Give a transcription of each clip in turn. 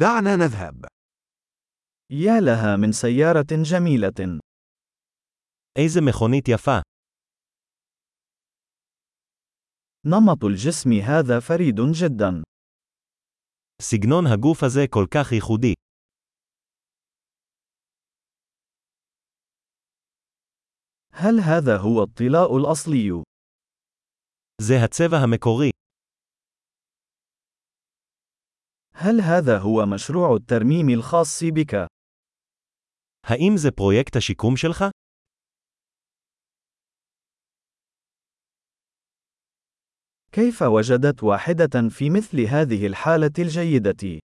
دعنا نذهب. يا لها من سيارة جميلة. איזה מכונית יפה. نمط الجسم هذا فريد جدا. סגנון הגוף הזה כל כך ייחודי. هل هذا هو الطلاء الأصلي؟ זה הצבע המקורי. هل هذا هو مشروع الترميم الخاص بك؟ האם זה פרויקט השיקום שלך? كيف وجدت واحدة في مثل هذه الحالة الجيدة؟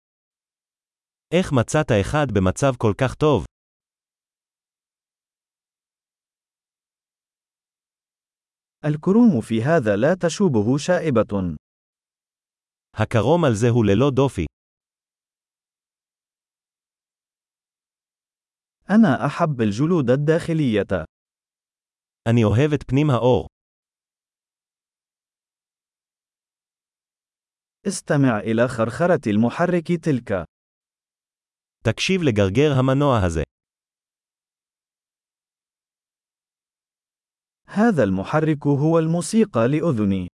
איך מצאת אחד במצב כל כך טוב? الكروم في هذا لا تشوبه شائبة. הקרום על זה הוא ללא דופי. أنا أحب الجلود الداخلية. אני אוהב את פנים האור. استمع إلى خرخرة المحرك تلك. תקשיב לגרגר המנוע הזה. هذا المحرك هو الموسيقى لأذني.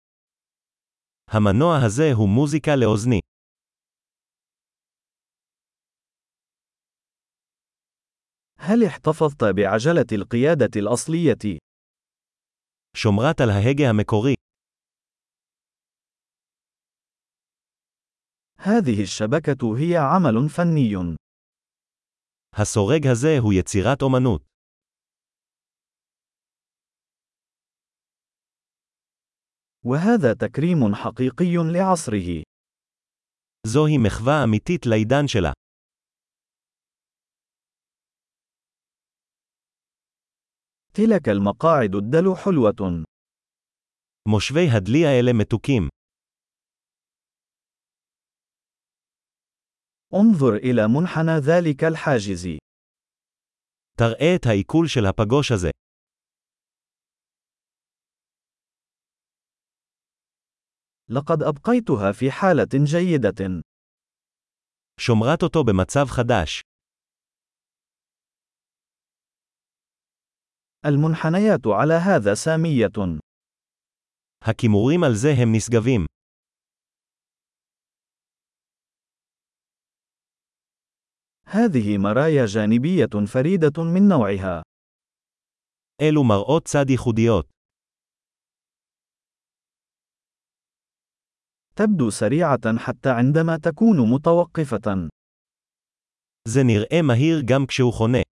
המנוע הזה הוא מוזיקה לאוזני. هل احتفظت بعجلة القيادة الأصلية؟ שומרת על ההגה המקורי. هذه الشبكة هي عمل فني. הסורג הזה הוא יצירת אומנות. وهذا تكريم حقيقي لعصره. זוהי מחווה אמיתית לעידן שלה. تلك المقاعد الدلو حلوة. מושבי הדלי האלה מתוקים. انظر إلى منحنى ذلك الحاجز. תראה את העיכול של הפגוש הזה. لقد أبقيتها في حالة جيدة. שומרת אותו במצב חדש. المنحنيات على هذا سامية. הכימורים על זה הם נשגבים. هذه مرايا جانبية فريدة من نوعها. אלו מראות צד ייחודיות. تبدو سريعة حتى عندما تكون متوقفة. זה נראה מהיר גם כשהוא חונה.